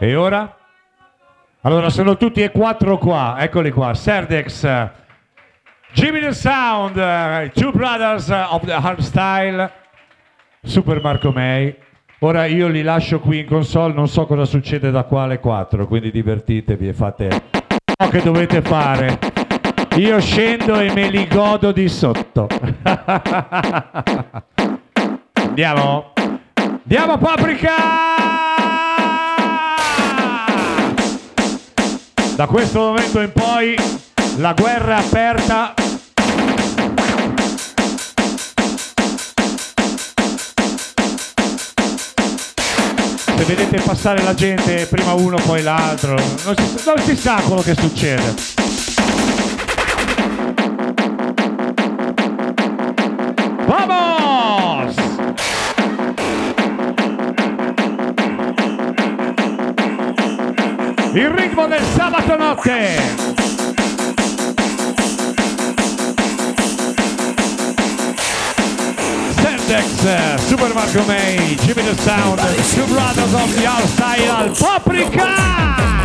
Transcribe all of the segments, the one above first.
E ora? Allora sono tutti e quattro qua, eccoli qua, Serdex, Jimmy the Sound, uh, Two Brothers of the Hardstyle, Super Marco May. Ora io li lascio qui in console, non so cosa succede da qua alle 4, quindi divertitevi e fate ciò che dovete fare. Io scendo e me li godo di sotto. Andiamo? Andiamo Paprika! Da questo momento in poi la guerra è aperta. Se vedete passare la gente, prima uno poi l'altro, non si, non si sa quello che succede. ¡Vamos! Il ritmo del sabato notte. Sendex, Super Marco May, Jimmy the Sound, Two Brothers of the All Style, Paprika!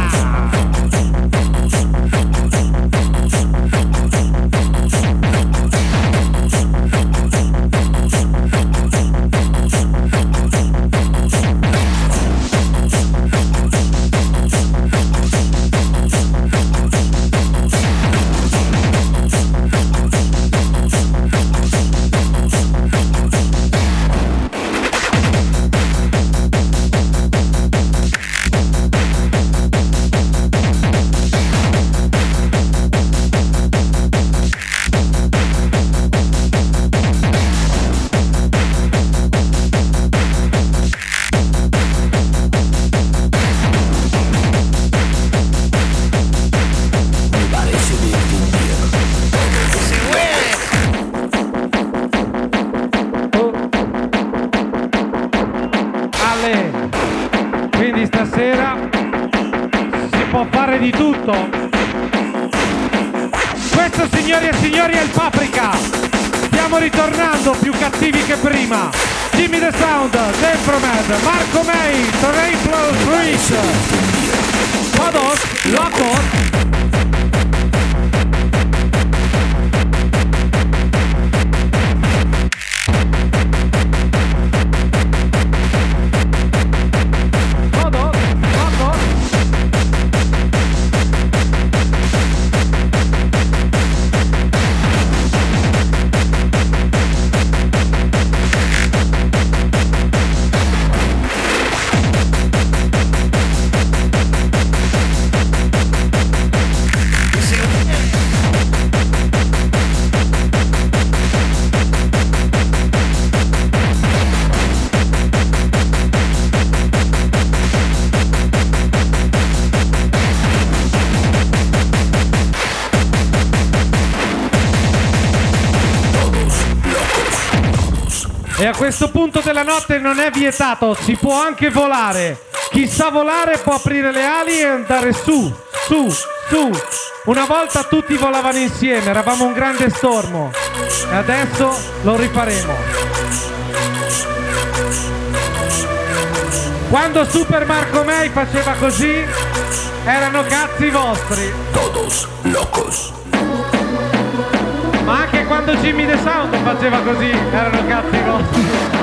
Prima. Jimmy the Sound, Dempromed, Marco May, Triple Freak. Todos locos. Della notte non è vietato, si può anche volare. Chi sa volare può aprire le ali e andare su, su, su. Una volta tutti volavano insieme, eravamo un grande stormo. E adesso lo rifaremo. Quando Super Marco May faceva così, erano cazzi vostri. Todos locos. Ma anche quando Jimmy The Sound faceva così, erano cazzi vostri.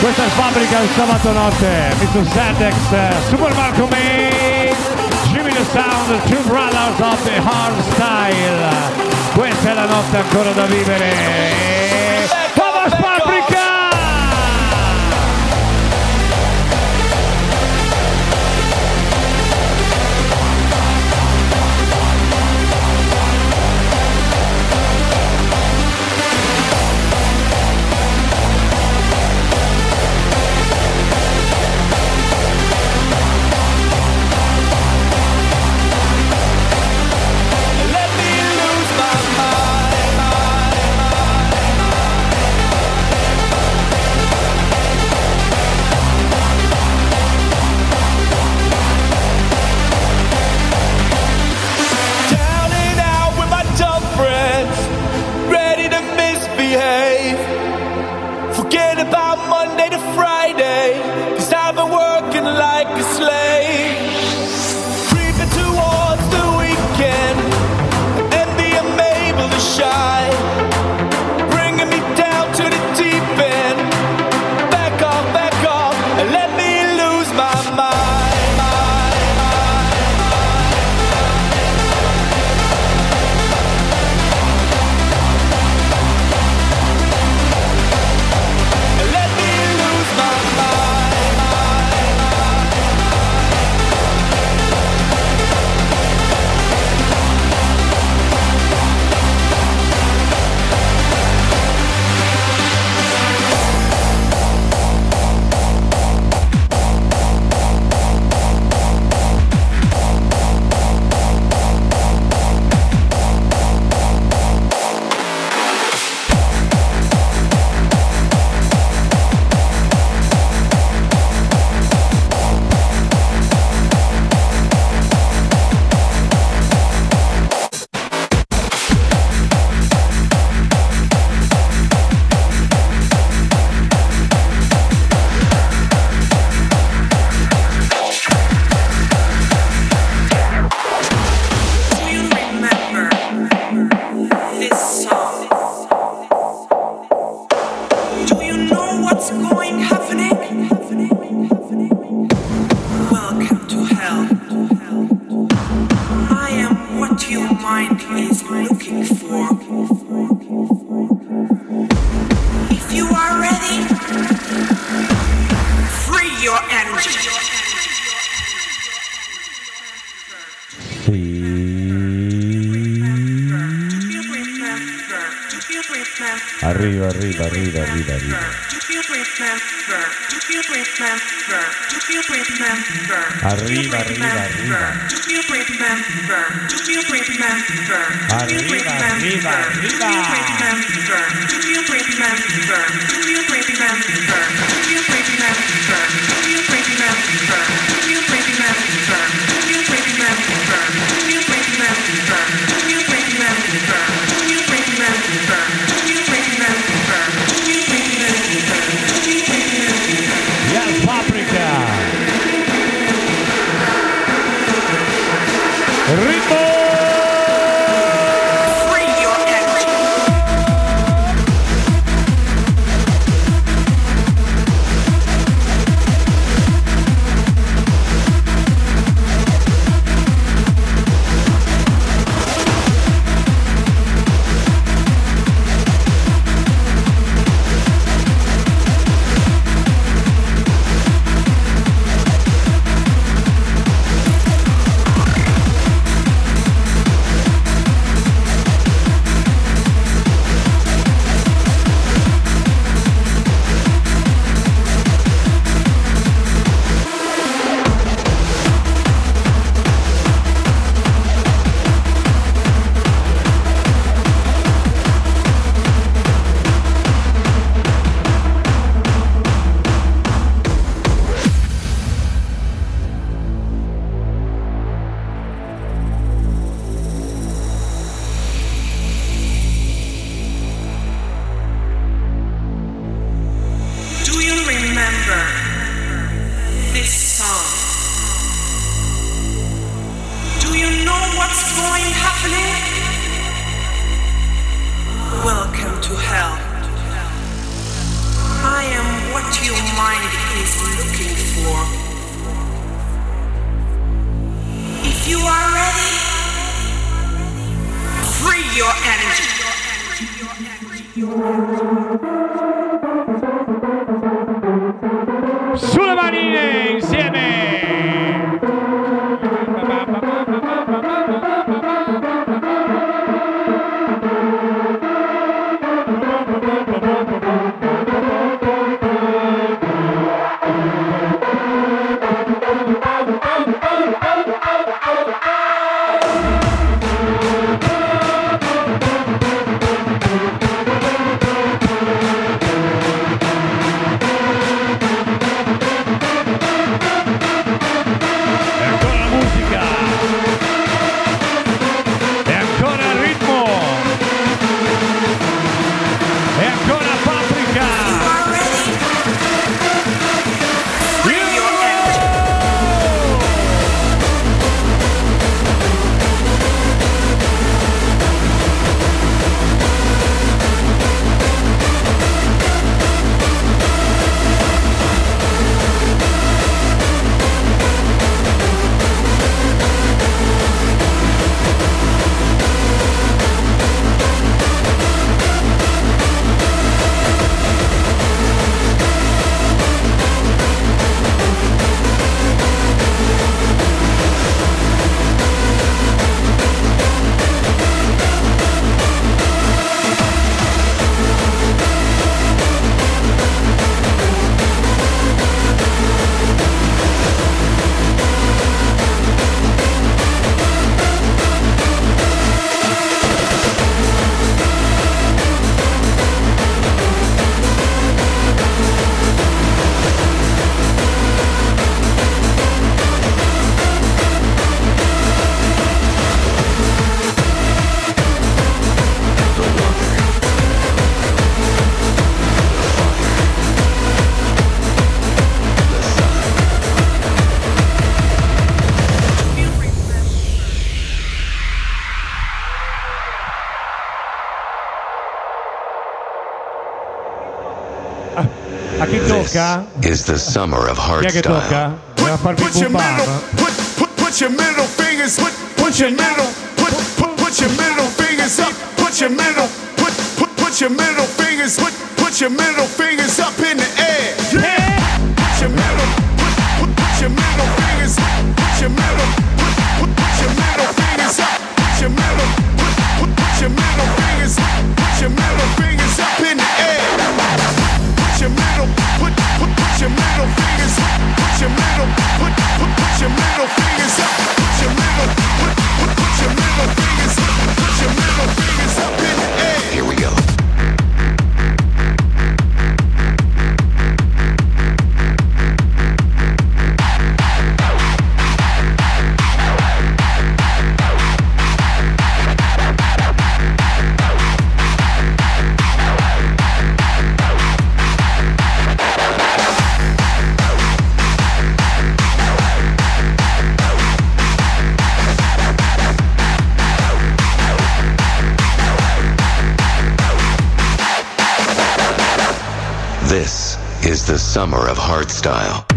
Questa è Fabbrica il sabato notte, Mr. Sandex, Super Marco Me Jimmy the Sound, Two Brothers of the Hard Style. Questa è la notte ancora da vivere. is the summer of hardstyle. Put, put, put, your middle, put, put, put your middle fingers, put, put your middle, put, put, put your middle fingers up, put your middle, put, put, put your middle fingers, put, put your middle fingers up in the air. Summer of hardstyle.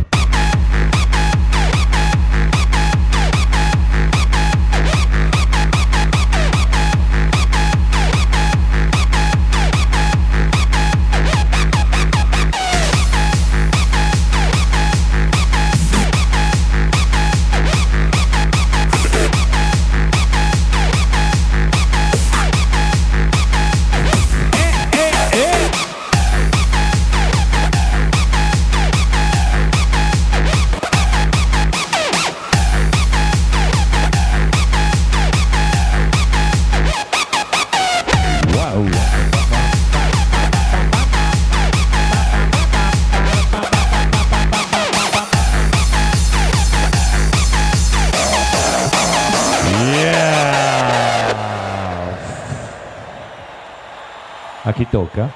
A chi tocca?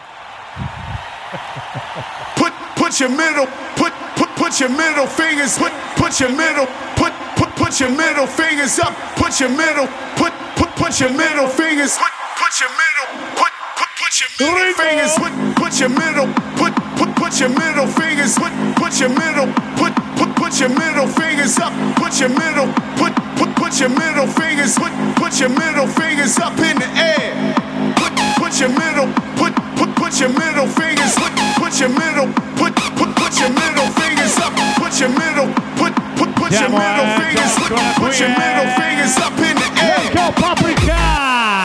Put put your middle put put put your middle fingers put put your middle put put put your middle fingers up put your middle put put put your middle fingers put put your middle put put put your middle fingers put put your middle put put put your middle fingers put put your middle put put put your middle fingers up put your middle put put put your middle fingers put put your middle fingers up in the air put your middle put put put your middle fingers put put your middle put put put your middle fingers up. Put your middle put put put your middle fingers put put your middle fingers up in the air. Let's go Paprika!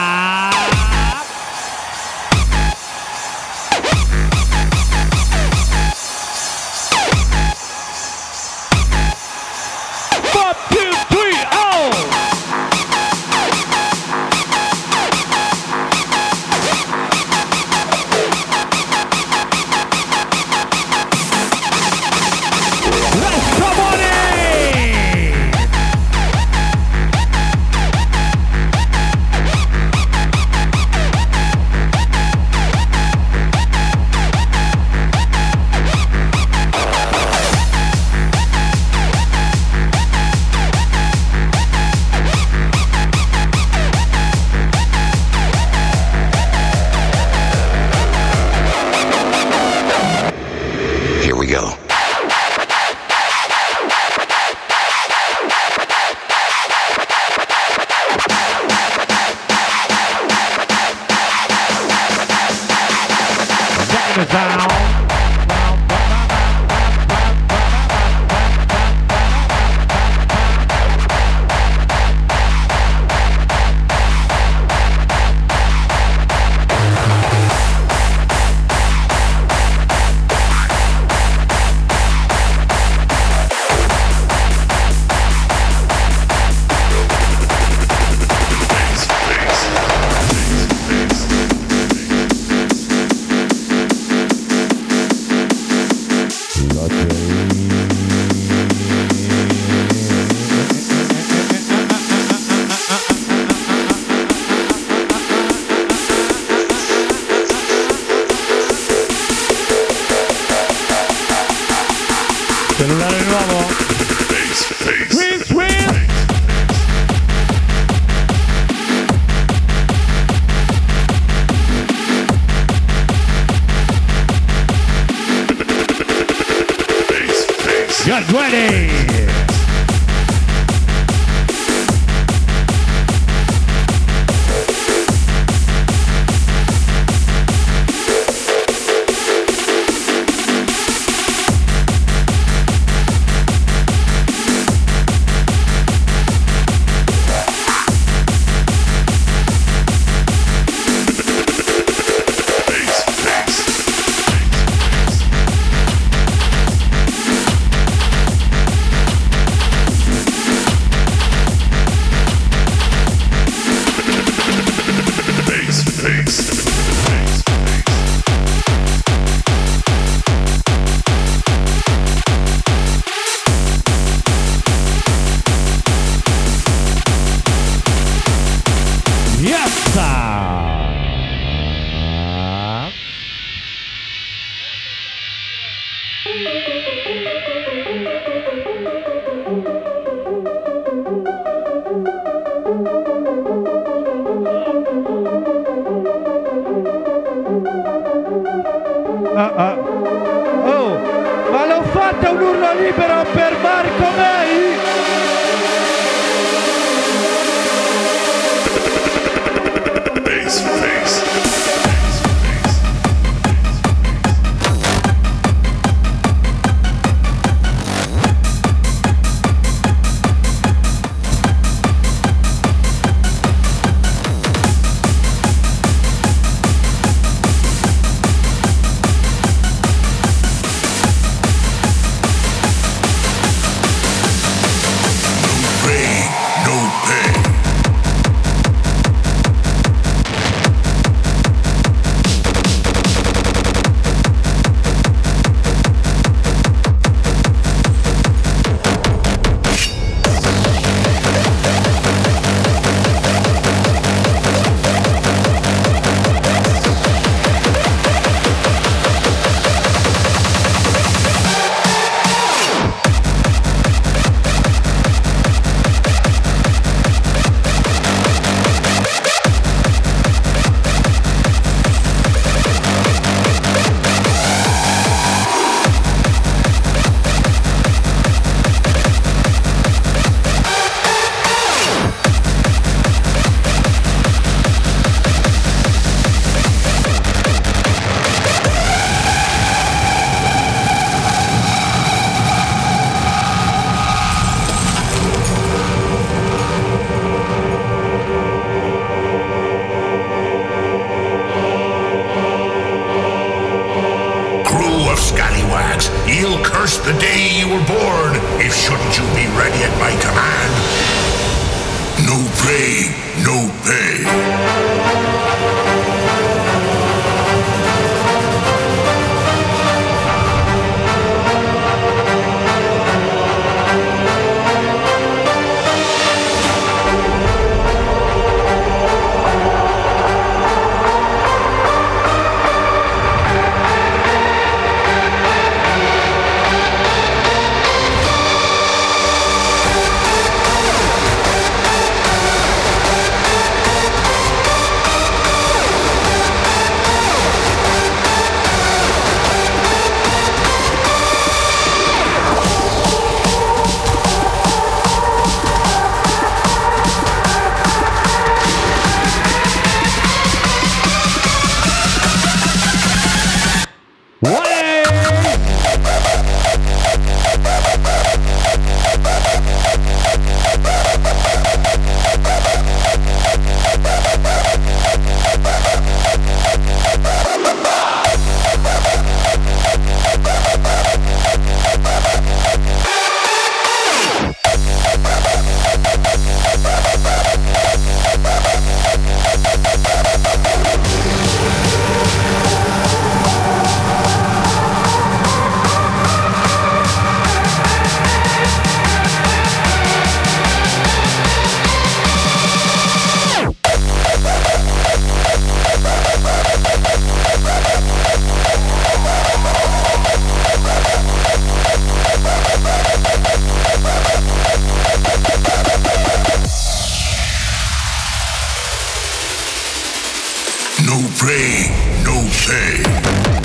Libero per Marco you'll curse the day you were born if shouldn't you be ready at my command. No pay, no pay. No pray, no pay.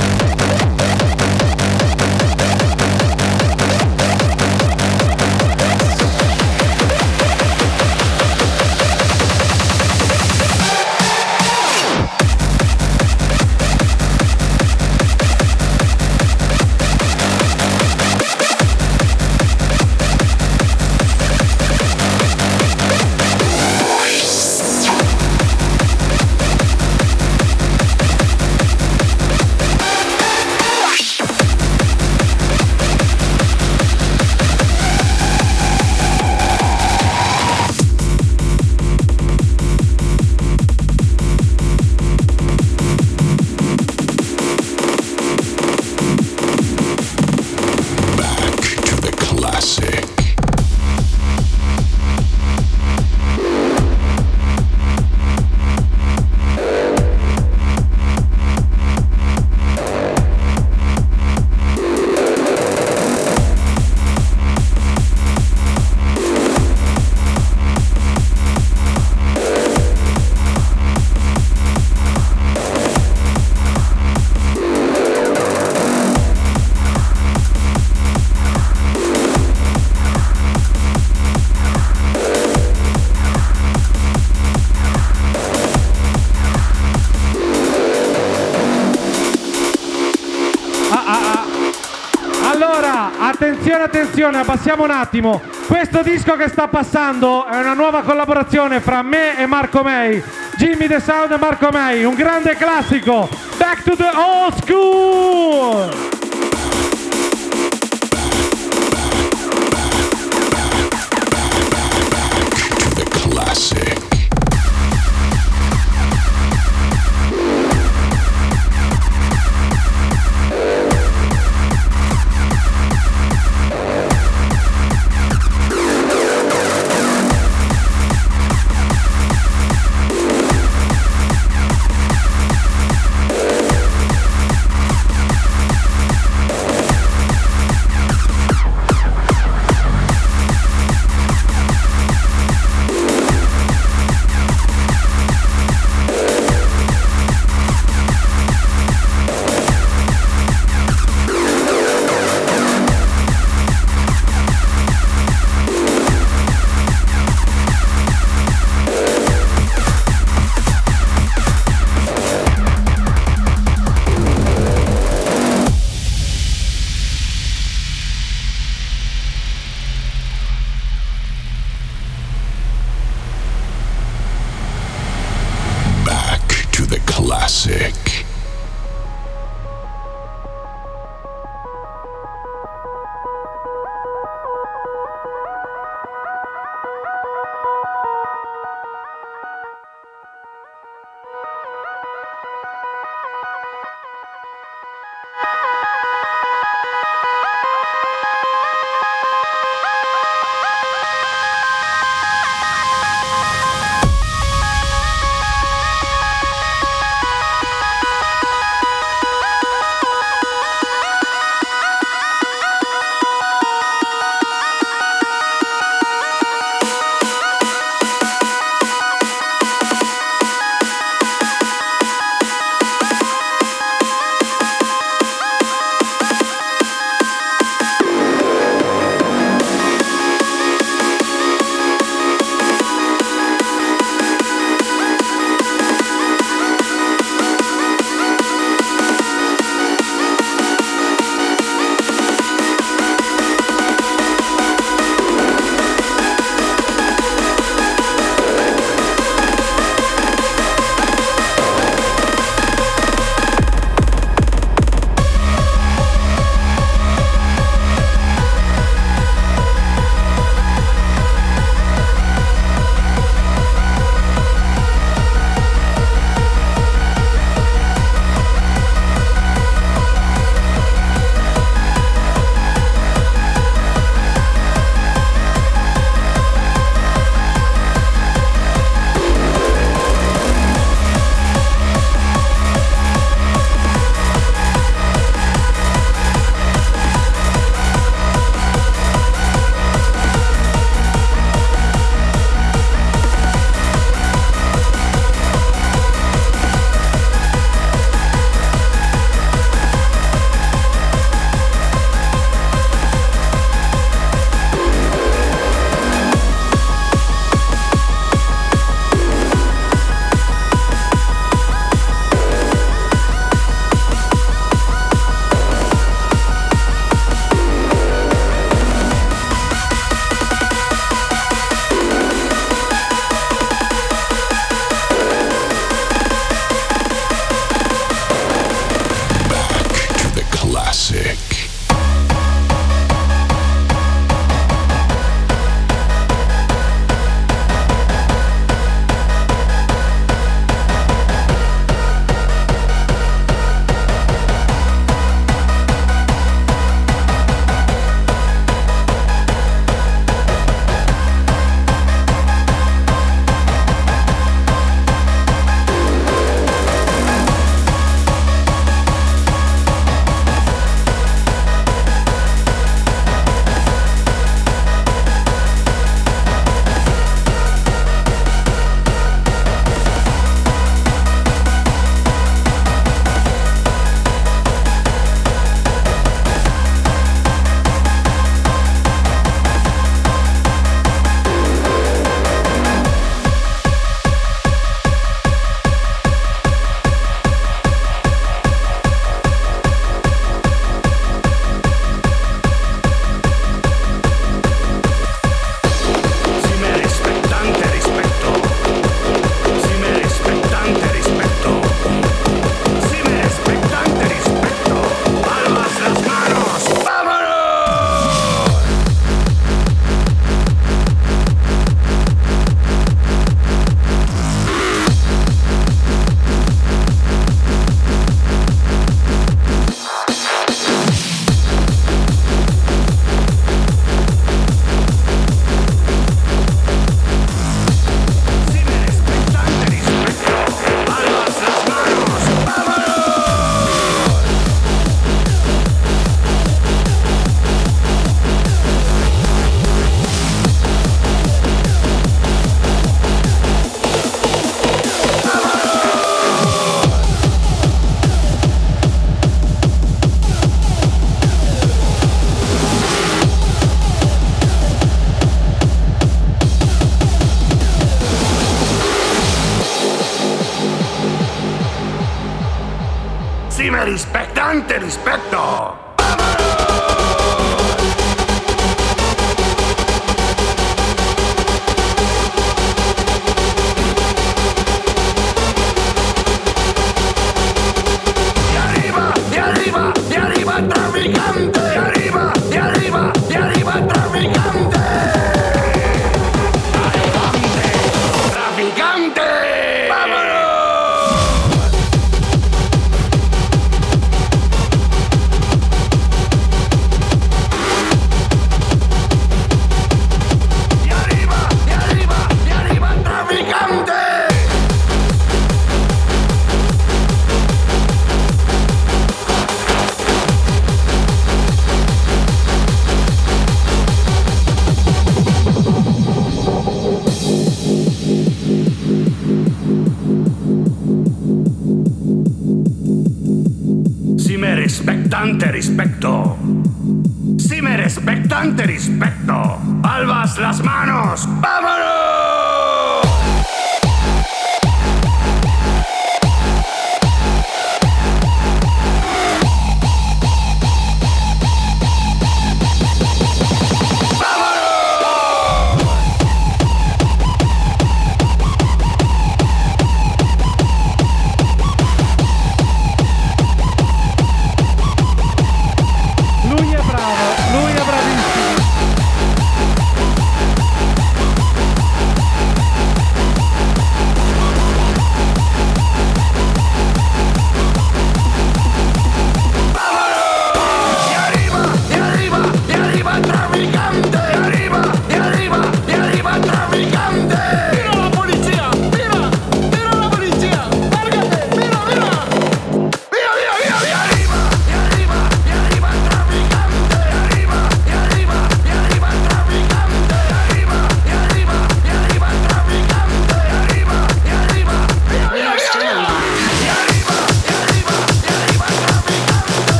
Attenzione, abbassiamo un attimo. Questo disco che sta passando è una nuova collaborazione fra me e Marco May. Jimmy The Sound e Marco May, un grande classico. Back to the old school!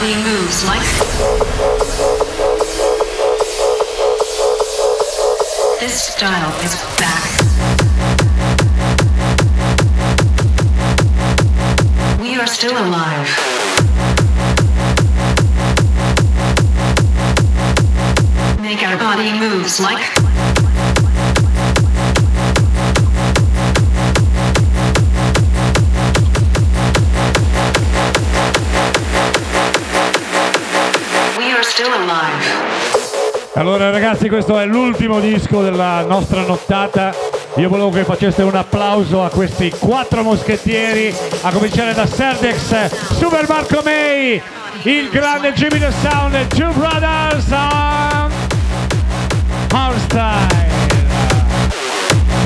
Body moves like. This style is back. We are still alive. Make our body moves like. Allora ragazzi questo è l'ultimo disco della nostra nottata. Io volevo che faceste un applauso a questi quattro moschettieri, a cominciare da Serdex, Super Marco May, il grande Jimmy the Sound, e Two Brothers on Hardstyle.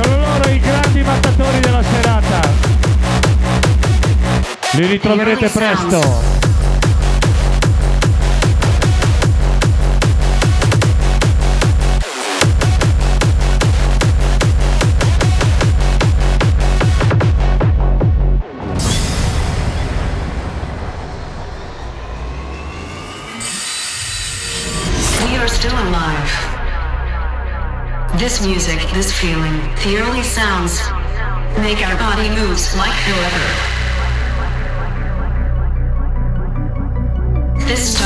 Sono loro i grandi mattatori della serata. Li ritroverete presto. Music, this feeling, the early sounds make our body moves like no other. This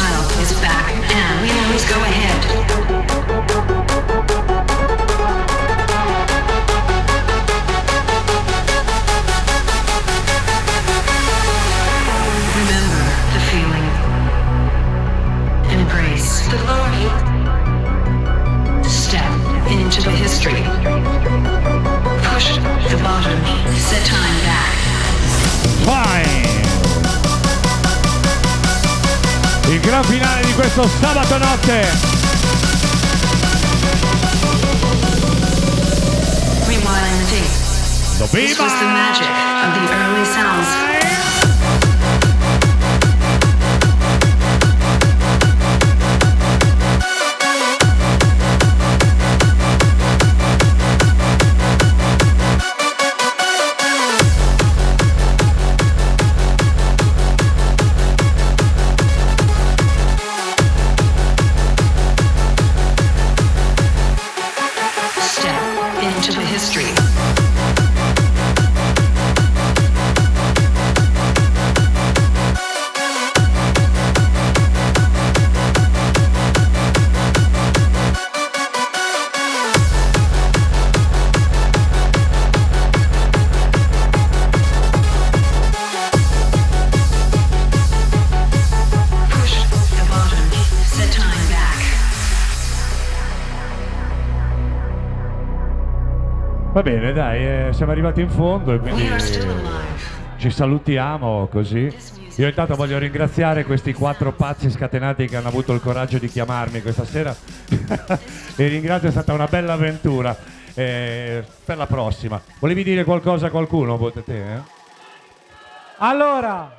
Fine. Il gran finale di questo sabato notte. Rewind. This was the magic of the early sounds. Va bene, dai, eh, siamo arrivati in fondo e quindi ci salutiamo così. Io intanto voglio ringraziare questi quattro pazzi scatenati che hanno avuto il coraggio di chiamarmi questa sera e ringrazio, è stata una bella avventura. Eh, per la prossima. Volevi dire qualcosa a qualcuno? Potete, eh? Allora,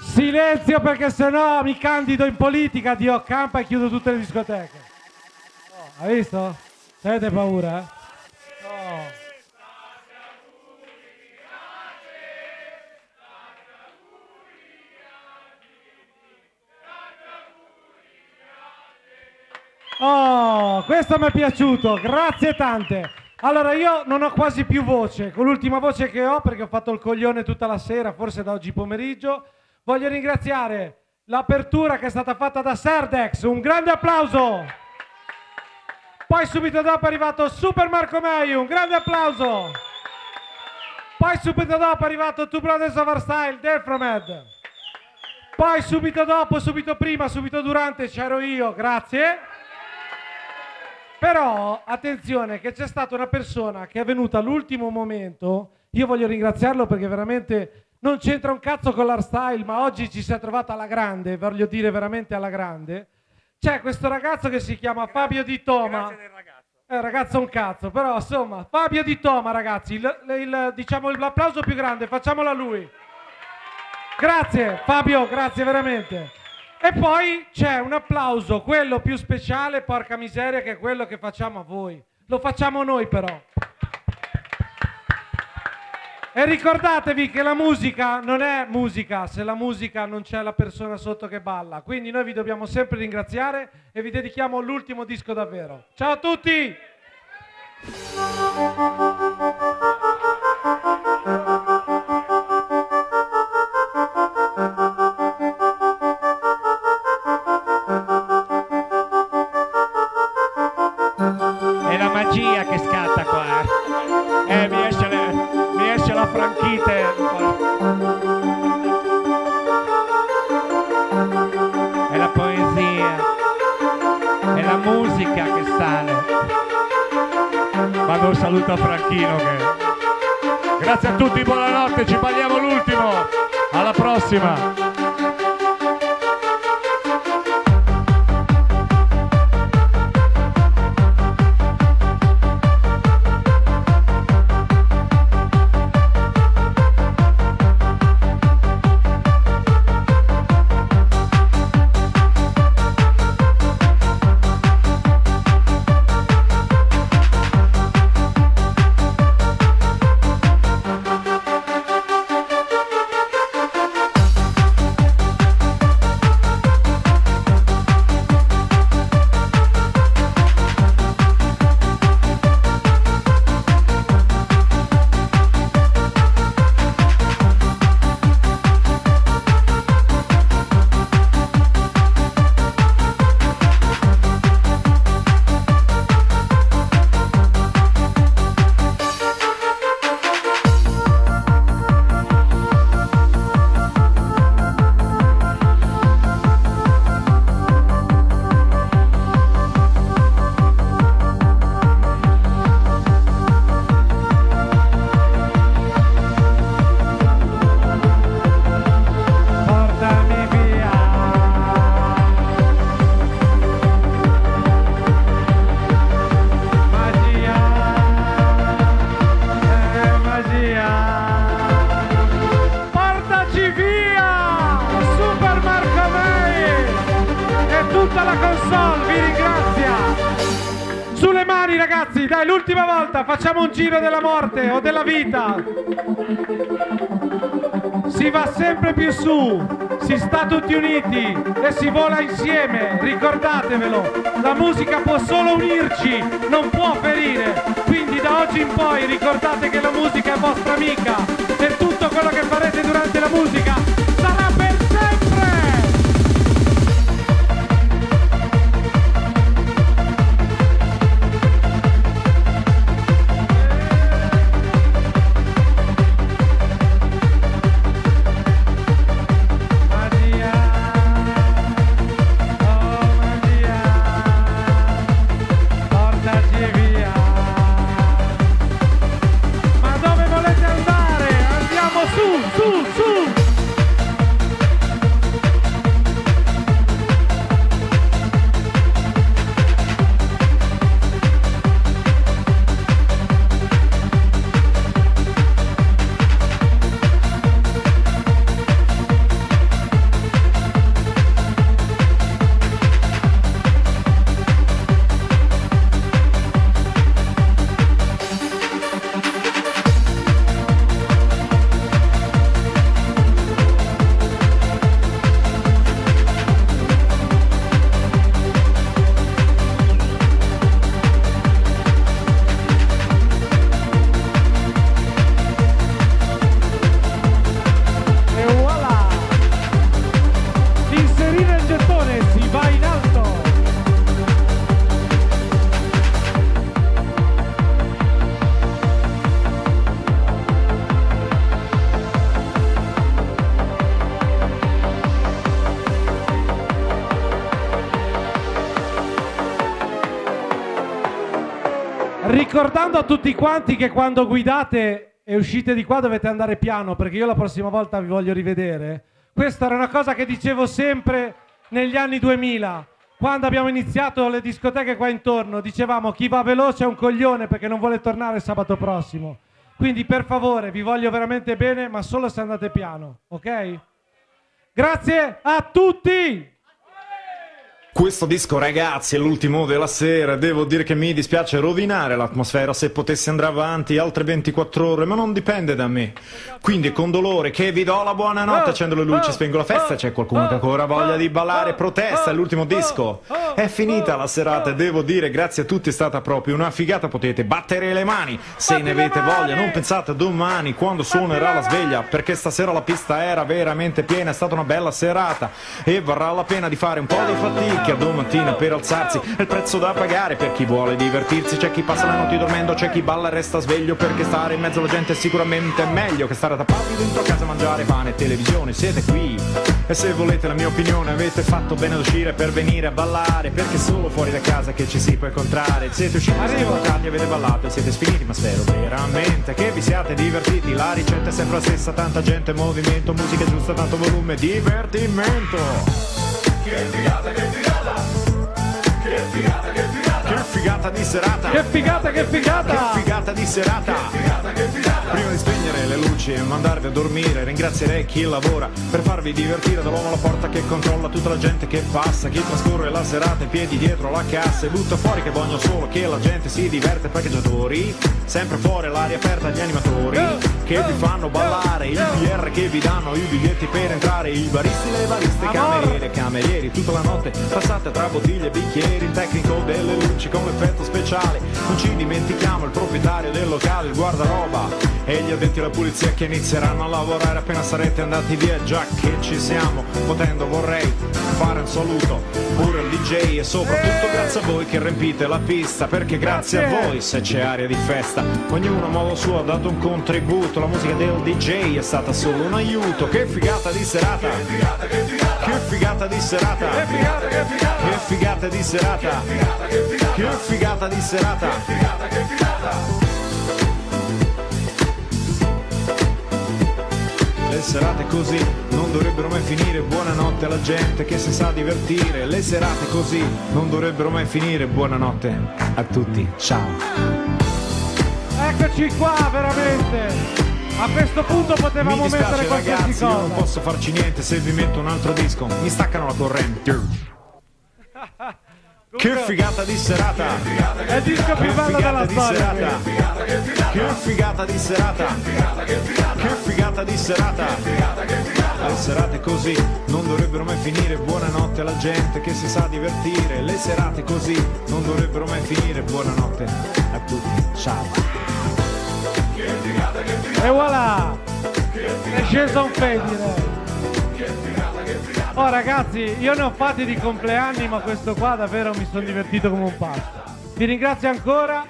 silenzio perché sennò mi candido in politica, Dio campa e chiudo tutte le discoteche. Oh, hai visto? Avete paura, eh? Oh, questo mi è piaciuto, grazie tante. Allora, io non ho quasi più voce, con l'ultima voce che ho, perché ho fatto il coglione tutta la sera, forse da oggi pomeriggio, voglio ringraziare l'apertura che è stata fatta da Sardex, un grande applauso. Poi subito dopo è arrivato Super Marco Mei, un grande applauso. Poi subito dopo è arrivato Two Brothers of Our Style, Delframed. Poi subito dopo, subito prima, subito durante c'ero io, grazie. Però attenzione che c'è stata una persona che è venuta all'ultimo momento, io voglio ringraziarlo perché veramente non c'entra un cazzo con l'art style, ma oggi ci si è trovato alla grande, voglio dire veramente alla grande. C'è questo ragazzo che si chiama Fabio Di Toma. Eh, ragazzo un cazzo, però insomma, Fabio Di Toma, ragazzi, il, il- diciamo l'applauso più grande, facciamolo a lui. Grazie Fabio, grazie veramente. E poi c'è un applauso, quello più speciale, porca miseria, che è quello che facciamo a voi. Lo facciamo noi però. E ricordatevi che la musica non è musica se la musica non c'è la persona sotto che balla. Quindi noi vi dobbiamo sempre ringraziare e vi dedichiamo l'ultimo disco davvero. Ciao a tutti! Magia che scatta qua. Eh, mi esce, le- mi esce la franchite. È la poesia. È la musica che sale. Mando un saluto a Franchino che... Grazie a tutti, buonanotte, ci parliamo l'ultimo. Alla prossima. Console vi ringrazia. Sulle mani ragazzi, dai, l'ultima volta facciamo un giro della morte o della vita. Si va sempre più su, si sta tutti uniti e si vola insieme, ricordatevelo. La musica può solo unirci, non può ferire. Quindi da oggi in poi ricordate che la musica è vostra amica e tutto quello che farete durante la musica Ricordando a tutti quanti che quando guidate e uscite di qua dovete andare piano perché io la prossima volta vi voglio rivedere. Questa era una cosa che dicevo sempre negli anni 2000. Quando abbiamo iniziato le discoteche qua intorno, dicevamo chi va veloce è un coglione perché non vuole tornare sabato prossimo. Quindi per favore, vi voglio veramente bene, ma solo se andate piano, ok? Grazie a tutti! Questo disco ragazzi è l'ultimo della sera, devo dire che mi dispiace rovinare l'atmosfera, se potessi andare avanti altre 24 ore, ma non dipende da me. Quindi con dolore che vi do la buonanotte, accendo le luci, spengo la festa, c'è qualcuno che ancora voglia di ballare, protesta, è l'ultimo disco. È finita la serata e devo dire grazie a tutti è stata proprio una figata, potete battere le mani se ne avete voglia, non pensate domani quando suonerà la sveglia, perché stasera la pista era veramente piena, è stata una bella serata. E varrà la pena di fare un po' di fatica domattina per alzarsi, è il prezzo da pagare per chi vuole divertirsi, c'è chi passa le notti dormendo, c'è chi balla e resta sveglio perché stare in mezzo alla gente è sicuramente meglio che stare tappati dentro casa a mangiare pane e televisione, siete qui. E se volete la mia opinione avete fatto bene ad uscire per venire a ballare perché solo fuori da casa che ci si può incontrare, siete usciti, siete votati, avete ballato e siete sfiniti, ma spero veramente che vi siate divertiti, la ricetta è sempre la stessa, tanta gente, movimento, musica giusta, tanto volume, divertimento. Che figata, che figata! Che figata, che figata! Che figata di serata! Che figata, che figata! Che figata di serata! Prima di spegnere le luci e mandarvi a dormire, ringrazierei chi lavora per farvi divertire dall'uomo alla porta che controlla tutta la gente che passa, chi trascorre la serata in piedi dietro la cassa e butta fuori che voglio solo che la gente si diverte, parcheggiatori, sempre fuori l'aria aperta agli animatori che vi fanno ballare, il PR che vi danno i biglietti per entrare, i baristi, le bariste, cameriere, camerieri, tutta la notte passate tra bottiglie e bicchieri, il tecnico delle luci con l'effetto speciale, non ci dimentichiamo il proprietario del locale, il guardaroba e gli addetti alla pulizia che inizieranno a lavorare appena sarete andati via, già che ci siamo, potendo vorrei fare un saluto pure al DJ e soprattutto grazie a voi che riempite la pista, perché grazie, a voi se c'è aria di festa, ognuno a modo suo ha dato un contributo, la musica del DJ è stata solo un aiuto, che figata di serata, che figata, che figata, che figata di serata, che figata, che figata, che figata di serata, che figata di serata, che figata, che figata. Serate così non dovrebbero mai finire, buonanotte alla gente che si sa divertire. Le serate così non dovrebbero mai finire, buonanotte a tutti, ciao. Eccoci qua, veramente! A questo punto potevamo dispiace mettere qualsiasi ragazzi, io cosa. non posso farci niente se vi metto un altro disco, mi staccano la corrente. Che figata di serata! È il disco più bello della storia. Che figata di serata! Che figata di serata! Le serate così non dovrebbero mai finire, buonanotte alla gente che si sa divertire. Le serate così non dovrebbero mai finire, buonanotte a tutti. Ciao! E voilà! È sceso un pedine. Oh ragazzi, io ne ho fatti di compleanni, ma questo qua davvero mi sono divertito come un pazzo. Vi ringrazio ancora.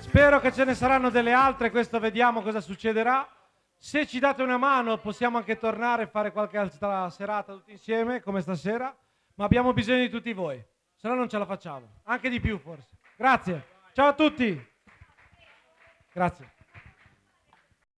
Spero che ce ne saranno delle altre, questo vediamo cosa succederà. Se ci date una mano possiamo anche tornare e fare qualche altra serata tutti insieme, come stasera, ma abbiamo bisogno di tutti voi, se no non ce la facciamo, anche di più forse. Grazie, ciao a tutti. Grazie.